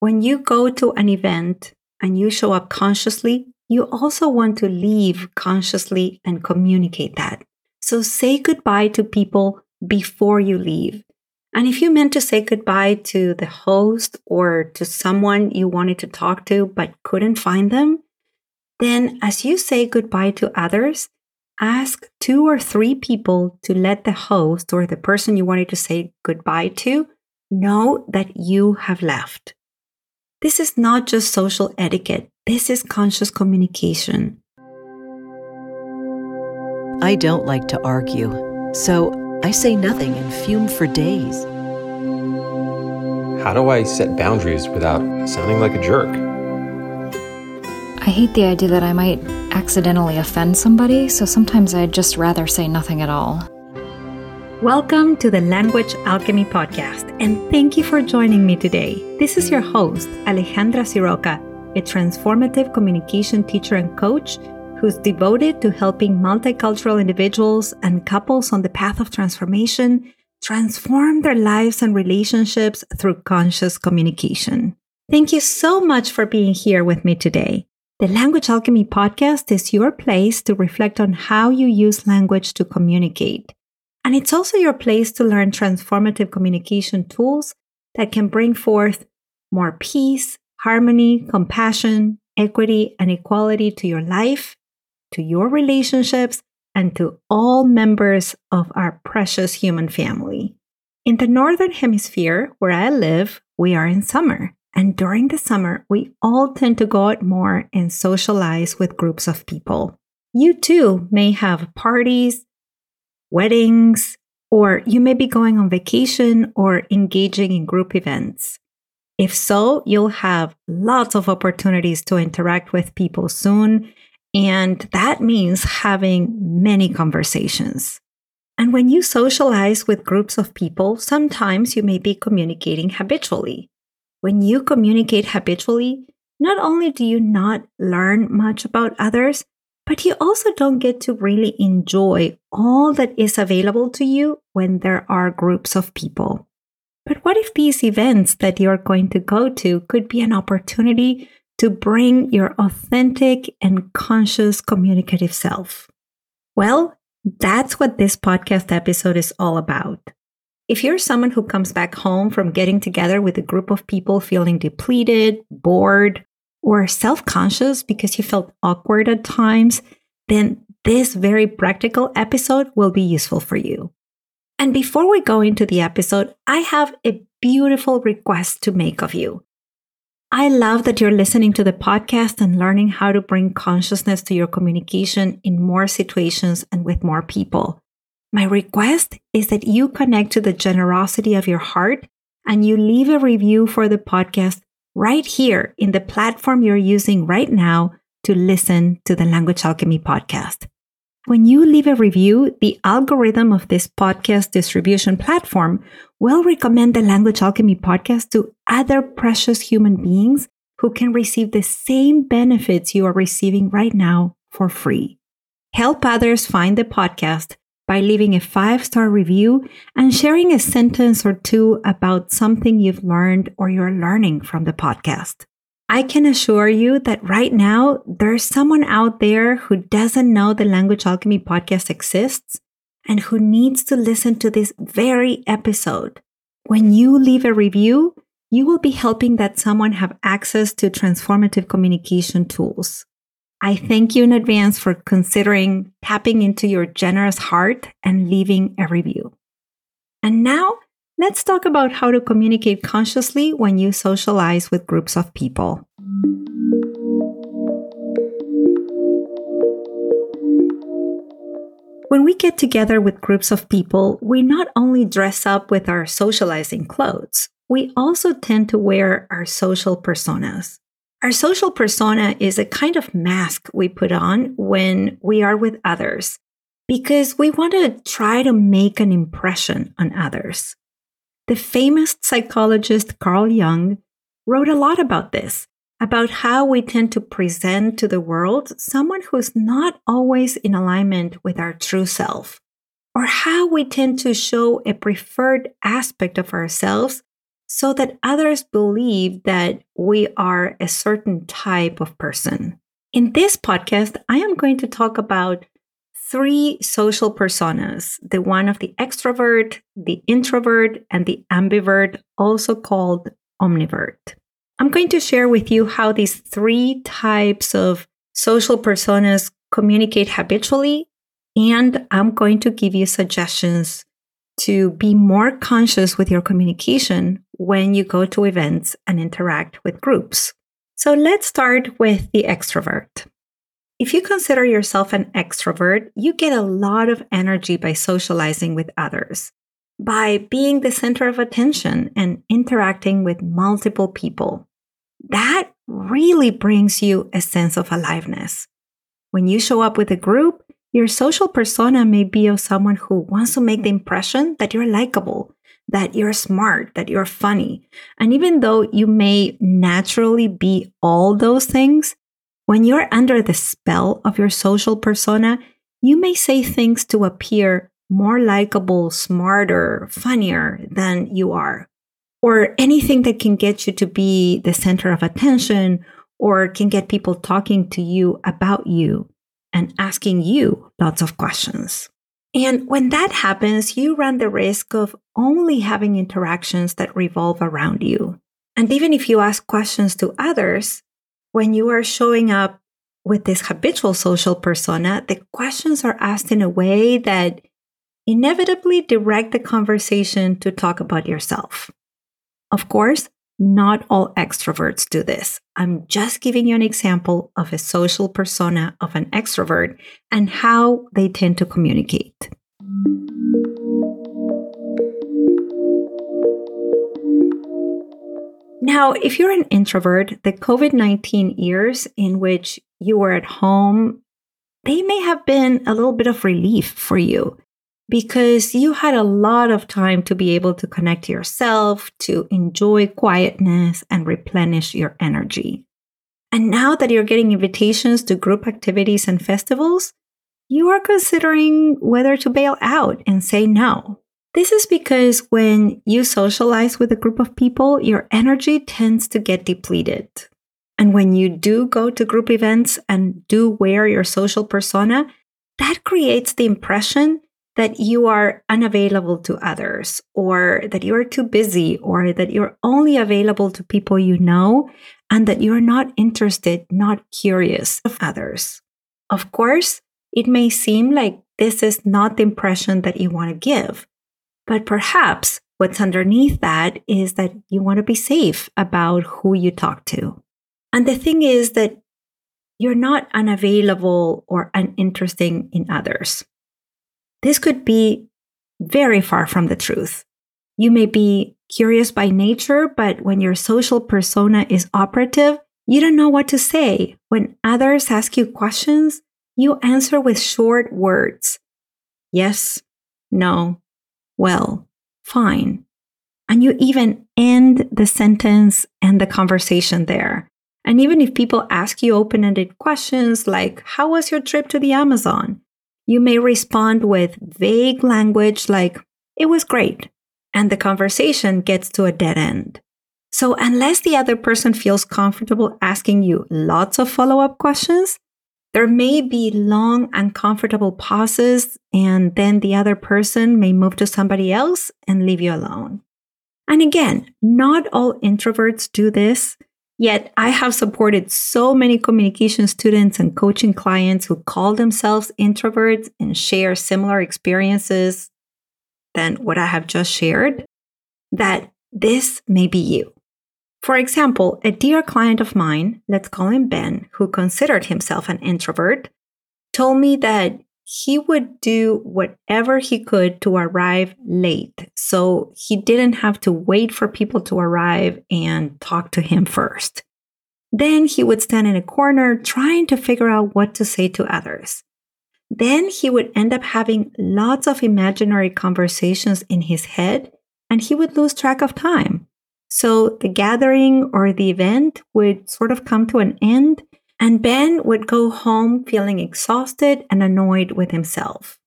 When you go to an event and you show up consciously, you also want to leave consciously and communicate that. So say goodbye to people before you leave. And if you meant to say goodbye to the host or to someone you wanted to talk to but couldn't find them, then as you say goodbye to others, ask two or three people to let the host or the person you wanted to say goodbye to know that you have left. This is not just social etiquette, this is conscious communication. I don't like to argue, so I say nothing and fume for days. How do I set boundaries without sounding like a jerk? I hate the idea that I might accidentally offend somebody, so sometimes I'd just rather say nothing at all. Welcome to the Language Alchemy Podcast, and thank you for joining me today. This is your host, Alejandra Siroca, a transformative communication teacher and coach who's devoted to helping multicultural individuals and couples on the path of transformation transform their lives and relationships through conscious communication. Thank you so much for being here with me today. The Language Alchemy podcast is your place to reflect on how you use language to communicate. And it's also your place to learn transformative communication tools that can bring forth more peace, harmony, compassion, equity, and equality to your life, to your relationships, and to all members of our precious human family. In the Northern Hemisphere, where I live, we are in summer. And during the summer, we all tend to go out more and socialize with groups of people. You too may have parties, weddings, or you may be going on vacation or engaging in group events. If so, you'll have lots of opportunities to interact with people soon, and that means having many conversations. And when you socialize with groups of people, sometimes you may be communicating habitually. When you communicate habitually, not only do you not learn much about others, but you also don't get to really enjoy all that is available to you when there are groups of people. But what if these events that you're going to go to could be an opportunity to bring your authentic and conscious communicative self? Well, that's what this podcast episode is all about. If you're someone who comes back home from getting together with a group of people feeling depleted, bored, or self conscious because you felt awkward at times, then this very practical episode will be useful for you. And before we go into the episode, I have a beautiful request to make of you. I love that you're listening to the podcast and learning how to bring consciousness to your communication in more situations and with more people. My request is that you connect to the generosity of your heart and you leave a review for the podcast right here in the platform you're using right now to listen to the Language Alchemy podcast. When you leave a review, the algorithm of this podcast distribution platform will recommend the Language Alchemy podcast to other precious human beings who can receive the same benefits you are receiving right now for free. Help others find the podcast by leaving a five star review and sharing a sentence or two about something you've learned or you're learning from the podcast. I can assure you that right now, there's someone out there who doesn't know the Language Alchemy podcast exists and who needs to listen to this very episode. When you leave a review, you will be helping that someone have access to transformative communication tools. I thank you in advance for considering tapping into your generous heart and leaving a review. And now, let's talk about how to communicate consciously when you socialize with groups of people. When we get together with groups of people, we not only dress up with our socializing clothes, we also tend to wear our social personas. Our social persona is a kind of mask we put on when we are with others because we want to try to make an impression on others. The famous psychologist Carl Jung wrote a lot about this, about how we tend to present to the world someone who's not always in alignment with our true self, or how we tend to show a preferred aspect of ourselves so that others believe that we are a certain type of person. In this podcast, I am going to talk about three social personas the one of the extrovert, the introvert, and the ambivert, also called omnivert. I'm going to share with you how these three types of social personas communicate habitually, and I'm going to give you suggestions to be more conscious with your communication when you go to events and interact with groups. So let's start with the extrovert. If you consider yourself an extrovert, you get a lot of energy by socializing with others, by being the center of attention and interacting with multiple people. That really brings you a sense of aliveness. When you show up with a group, your social persona may be of someone who wants to make the impression that you're likable, that you're smart, that you're funny. And even though you may naturally be all those things, when you're under the spell of your social persona, you may say things to appear more likable, smarter, funnier than you are, or anything that can get you to be the center of attention or can get people talking to you about you and asking you lots of questions. And when that happens, you run the risk of only having interactions that revolve around you. And even if you ask questions to others, when you are showing up with this habitual social persona, the questions are asked in a way that inevitably direct the conversation to talk about yourself. Of course, not all extroverts do this. I'm just giving you an example of a social persona of an extrovert and how they tend to communicate. Now, if you're an introvert, the COVID 19 years in which you were at home, they may have been a little bit of relief for you because you had a lot of time to be able to connect to yourself, to enjoy quietness, and replenish your energy. And now that you're getting invitations to group activities and festivals, you are considering whether to bail out and say no. This is because when you socialize with a group of people, your energy tends to get depleted. And when you do go to group events and do wear your social persona, that creates the impression that you are unavailable to others or that you're too busy or that you're only available to people you know and that you're not interested, not curious of others. Of course, it may seem like this is not the impression that you want to give, but perhaps what's underneath that is that you want to be safe about who you talk to. And the thing is that you're not unavailable or uninteresting in others. This could be very far from the truth. You may be curious by nature, but when your social persona is operative, you don't know what to say. When others ask you questions, you answer with short words yes, no, well, fine. And you even end the sentence and the conversation there. And even if people ask you open ended questions like, How was your trip to the Amazon? You may respond with vague language like, it was great, and the conversation gets to a dead end. So, unless the other person feels comfortable asking you lots of follow up questions, there may be long, uncomfortable pauses, and then the other person may move to somebody else and leave you alone. And again, not all introverts do this. Yet I have supported so many communication students and coaching clients who call themselves introverts and share similar experiences than what I have just shared that this may be you. For example, a dear client of mine, let's call him Ben, who considered himself an introvert, told me that he would do whatever he could to arrive late. So he didn't have to wait for people to arrive and talk to him first. Then he would stand in a corner trying to figure out what to say to others. Then he would end up having lots of imaginary conversations in his head and he would lose track of time. So the gathering or the event would sort of come to an end and Ben would go home feeling exhausted and annoyed with himself.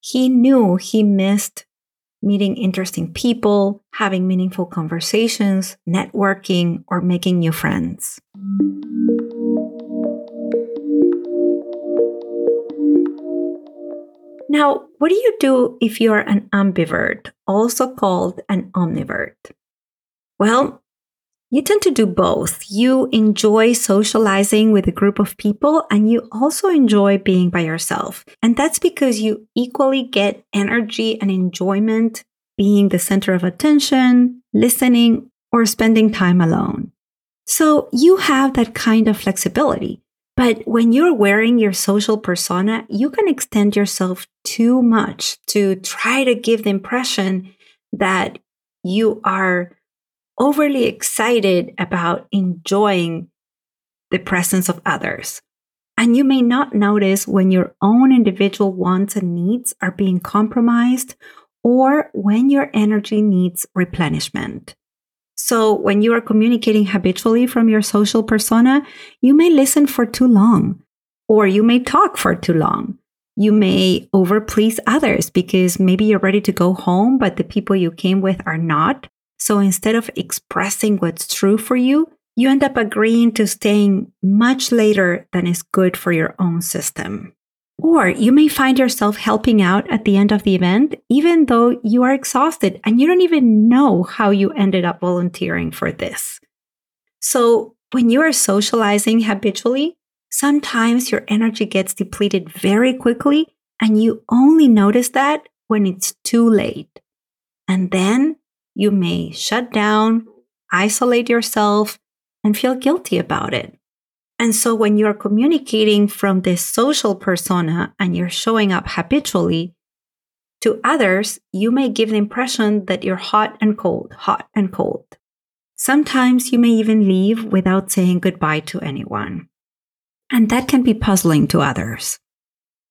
He knew he missed meeting interesting people, having meaningful conversations, networking, or making new friends. Now, what do you do if you're an ambivert, also called an omnivert? Well, you tend to do both. You enjoy socializing with a group of people and you also enjoy being by yourself. And that's because you equally get energy and enjoyment being the center of attention, listening, or spending time alone. So you have that kind of flexibility. But when you're wearing your social persona, you can extend yourself too much to try to give the impression that you are overly excited about enjoying the presence of others. And you may not notice when your own individual wants and needs are being compromised or when your energy needs replenishment. So, when you are communicating habitually from your social persona, you may listen for too long, or you may talk for too long. You may overplease others because maybe you're ready to go home, but the people you came with are not. So instead of expressing what's true for you, you end up agreeing to staying much later than is good for your own system. Or you may find yourself helping out at the end of the event, even though you are exhausted and you don't even know how you ended up volunteering for this. So, when you are socializing habitually, sometimes your energy gets depleted very quickly, and you only notice that when it's too late. And then you may shut down, isolate yourself, and feel guilty about it. And so when you're communicating from this social persona and you're showing up habitually to others, you may give the impression that you're hot and cold, hot and cold. Sometimes you may even leave without saying goodbye to anyone. And that can be puzzling to others.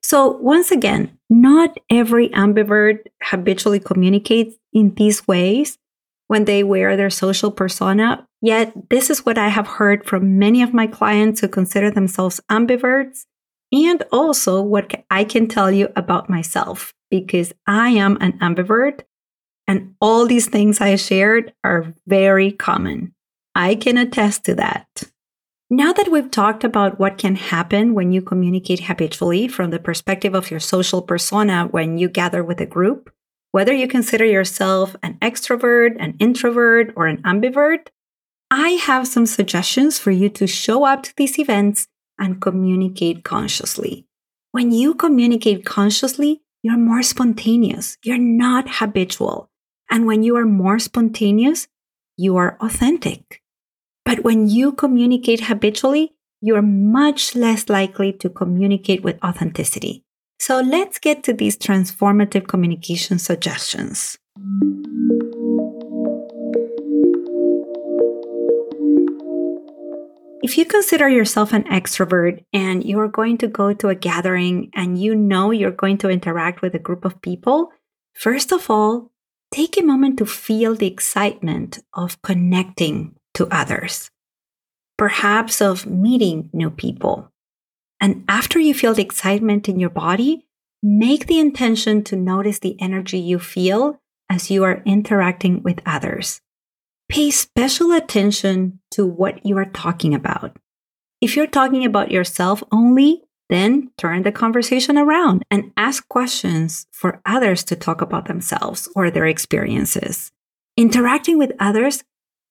So once again, not every ambivert habitually communicates in these ways when they wear their social persona. Yet, this is what I have heard from many of my clients who consider themselves ambiverts, and also what I can tell you about myself, because I am an ambivert, and all these things I shared are very common. I can attest to that. Now that we've talked about what can happen when you communicate habitually from the perspective of your social persona when you gather with a group, whether you consider yourself an extrovert, an introvert, or an ambivert, I have some suggestions for you to show up to these events and communicate consciously. When you communicate consciously, you're more spontaneous. You're not habitual. And when you are more spontaneous, you are authentic. But when you communicate habitually, you're much less likely to communicate with authenticity. So let's get to these transformative communication suggestions. If you consider yourself an extrovert and you're going to go to a gathering and you know you're going to interact with a group of people, first of all, take a moment to feel the excitement of connecting to others, perhaps of meeting new people. And after you feel the excitement in your body, make the intention to notice the energy you feel as you are interacting with others. Pay special attention to what you are talking about. If you're talking about yourself only, then turn the conversation around and ask questions for others to talk about themselves or their experiences. Interacting with others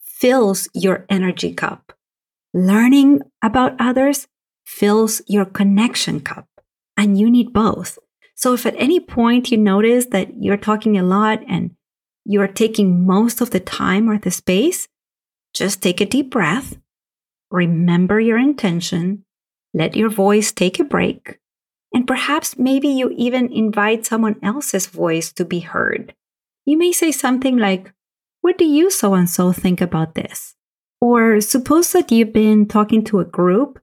fills your energy cup. Learning about others fills your connection cup, and you need both. So, if at any point you notice that you're talking a lot and you're taking most of the time or the space, just take a deep breath, remember your intention, let your voice take a break, and perhaps maybe you even invite someone else's voice to be heard. You may say something like, what do you so and so think about this? Or suppose that you've been talking to a group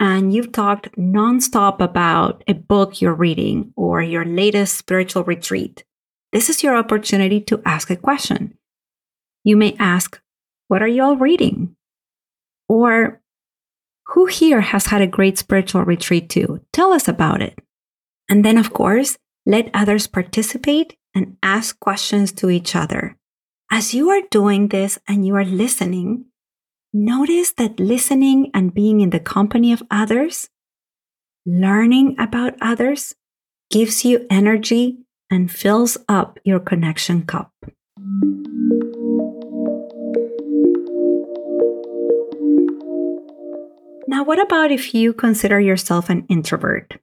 and you've talked nonstop about a book you're reading or your latest spiritual retreat. This is your opportunity to ask a question. You may ask, What are you all reading? Or, Who here has had a great spiritual retreat too? Tell us about it. And then, of course, let others participate and ask questions to each other. As you are doing this and you are listening, notice that listening and being in the company of others, learning about others, gives you energy and fills up your connection cup. Now, what about if you consider yourself an introvert?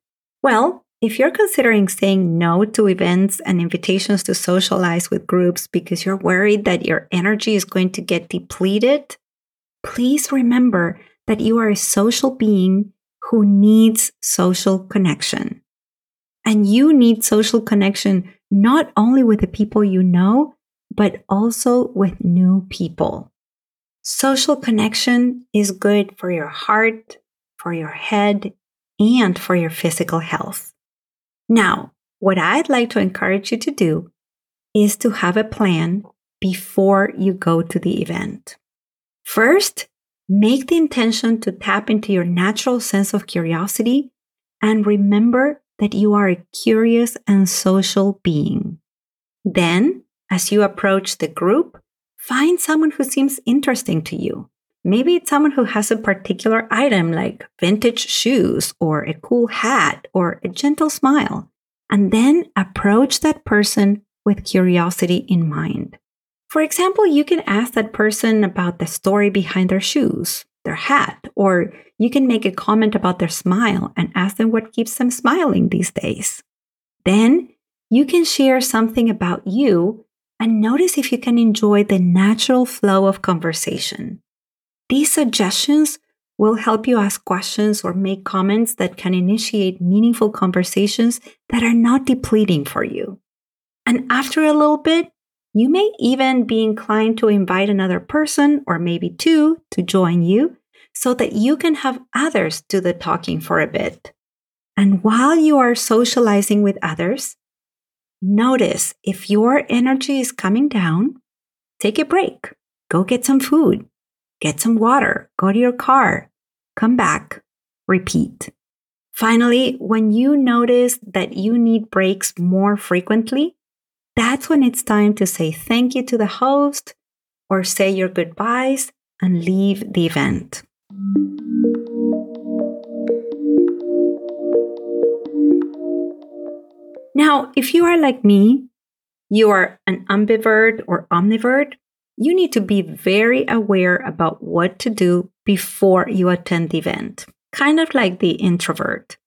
Well, if you're considering saying no to events and invitations to socialize with groups because you're worried that your energy is going to get depleted, please remember that you are a social being who needs social connection. And you need social connection not only with the people you know, but also with new people. Social connection is good for your heart, for your head, and for your physical health. Now, what I'd like to encourage you to do is to have a plan before you go to the event. First, make the intention to tap into your natural sense of curiosity and remember that you are a curious and social being. Then, as you approach the group, find someone who seems interesting to you. Maybe it's someone who has a particular item like vintage shoes or a cool hat or a gentle smile. And then approach that person with curiosity in mind. For example, you can ask that person about the story behind their shoes, their hat, or you can make a comment about their smile and ask them what keeps them smiling these days. Then you can share something about you and notice if you can enjoy the natural flow of conversation. These suggestions will help you ask questions or make comments that can initiate meaningful conversations that are not depleting for you. And after a little bit, you may even be inclined to invite another person or maybe two to join you so that you can have others do the talking for a bit. And while you are socializing with others, notice if your energy is coming down, take a break, go get some food, get some water, go to your car, come back, repeat. Finally, when you notice that you need breaks more frequently, that's when it's time to say thank you to the host or say your goodbyes and leave the event. Now, if you are like me, you are an ambivert or omnivert, you need to be very aware about what to do before you attend the event, kind of like the introvert.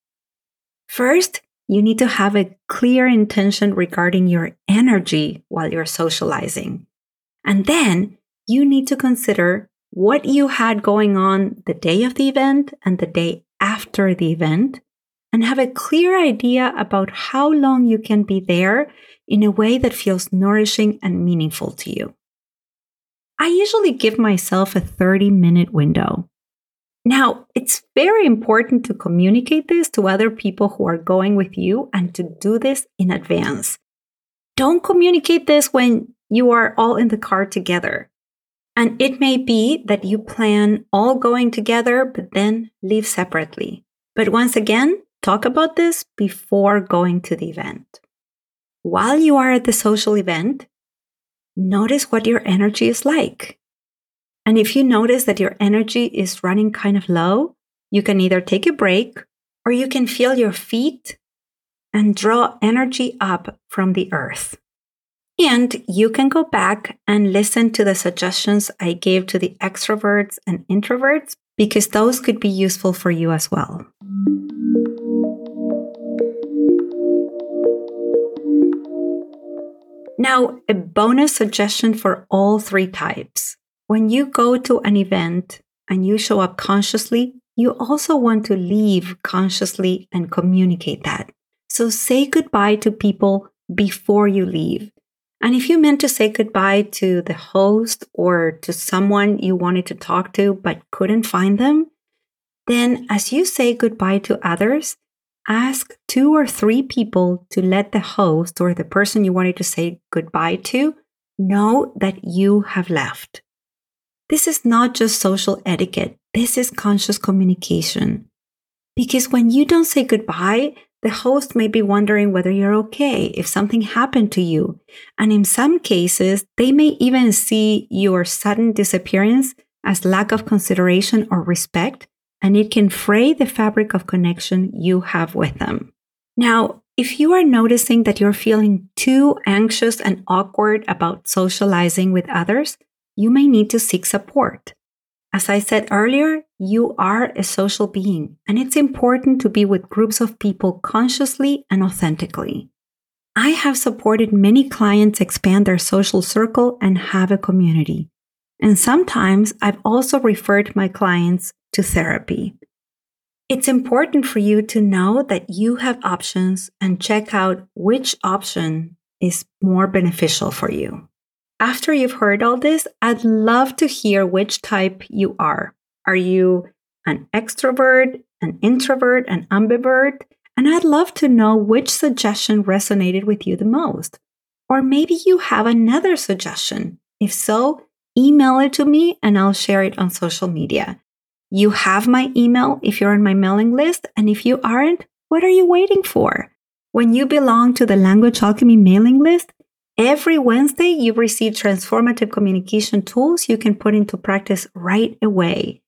First, you need to have a clear intention regarding your energy while you're socializing. And then you need to consider what you had going on the day of the event and the day after the event, and have a clear idea about how long you can be there in a way that feels nourishing and meaningful to you. I usually give myself a 30 minute window. Now, it's very important to communicate this to other people who are going with you and to do this in advance. Don't communicate this when you are all in the car together. And it may be that you plan all going together, but then leave separately. But once again, talk about this before going to the event. While you are at the social event, notice what your energy is like. And if you notice that your energy is running kind of low, you can either take a break or you can feel your feet and draw energy up from the earth. And you can go back and listen to the suggestions I gave to the extroverts and introverts because those could be useful for you as well. Now, a bonus suggestion for all three types. When you go to an event and you show up consciously, you also want to leave consciously and communicate that. So say goodbye to people before you leave. And if you meant to say goodbye to the host or to someone you wanted to talk to but couldn't find them, then as you say goodbye to others, ask two or three people to let the host or the person you wanted to say goodbye to know that you have left. This is not just social etiquette, this is conscious communication. Because when you don't say goodbye, the host may be wondering whether you're okay, if something happened to you. And in some cases, they may even see your sudden disappearance as lack of consideration or respect, and it can fray the fabric of connection you have with them. Now, if you are noticing that you're feeling too anxious and awkward about socializing with others, you may need to seek support. As I said earlier, you are a social being, and it's important to be with groups of people consciously and authentically. I have supported many clients expand their social circle and have a community. And sometimes I've also referred my clients to therapy. It's important for you to know that you have options and check out which option is more beneficial for you. After you've heard all this, I'd love to hear which type you are. Are you an extrovert, an introvert, an ambivert? And I'd love to know which suggestion resonated with you the most. Or maybe you have another suggestion. If so, email it to me and I'll share it on social media. You have my email if you're on my mailing list. And if you aren't, what are you waiting for? When you belong to the Language Alchemy mailing list, Every Wednesday, you receive transformative communication tools you can put into practice right away.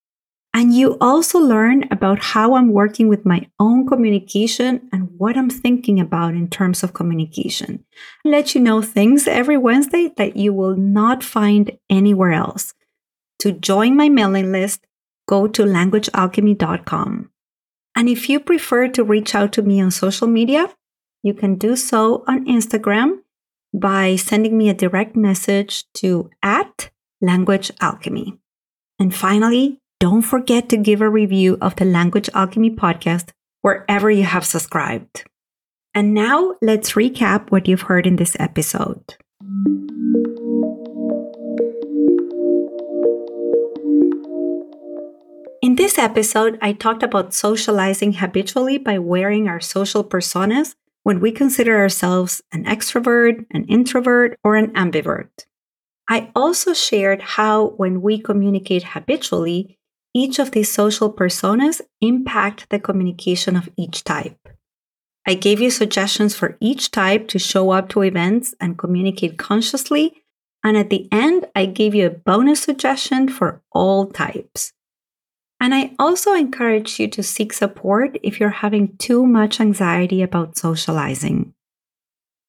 And you also learn about how I'm working with my own communication and what I'm thinking about in terms of communication. I let you know things every Wednesday that you will not find anywhere else. To join my mailing list, go to languagealchemy.com. And if you prefer to reach out to me on social media, you can do so on Instagram by sending me a direct message to at Language Alchemy. And finally, don't forget to give a review of the Language Alchemy podcast wherever you have subscribed. And now let's recap what you've heard in this episode. In this episode, I talked about socializing habitually by wearing our social personas when we consider ourselves an extrovert, an introvert, or an ambivert. I also shared how, when we communicate habitually, each of these social personas impact the communication of each type. I gave you suggestions for each type to show up to events and communicate consciously. And at the end, I gave you a bonus suggestion for all types. And I also encourage you to seek support if you're having too much anxiety about socializing.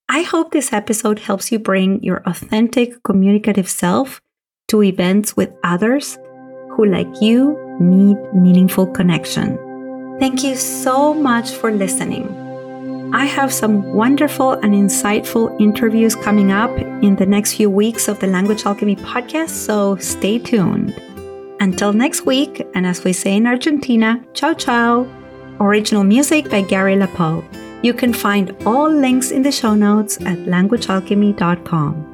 I hope this episode helps you bring your authentic communicative self to events with others who, like you, need meaningful connection. Thank you so much for listening. I have some wonderful and insightful interviews coming up in the next few weeks of the Language Alchemy podcast, so stay tuned. Until next week, and as we say in Argentina, ciao ciao. Original music by Gary LaPoe. You can find all links in the show notes at languagealchemy.com.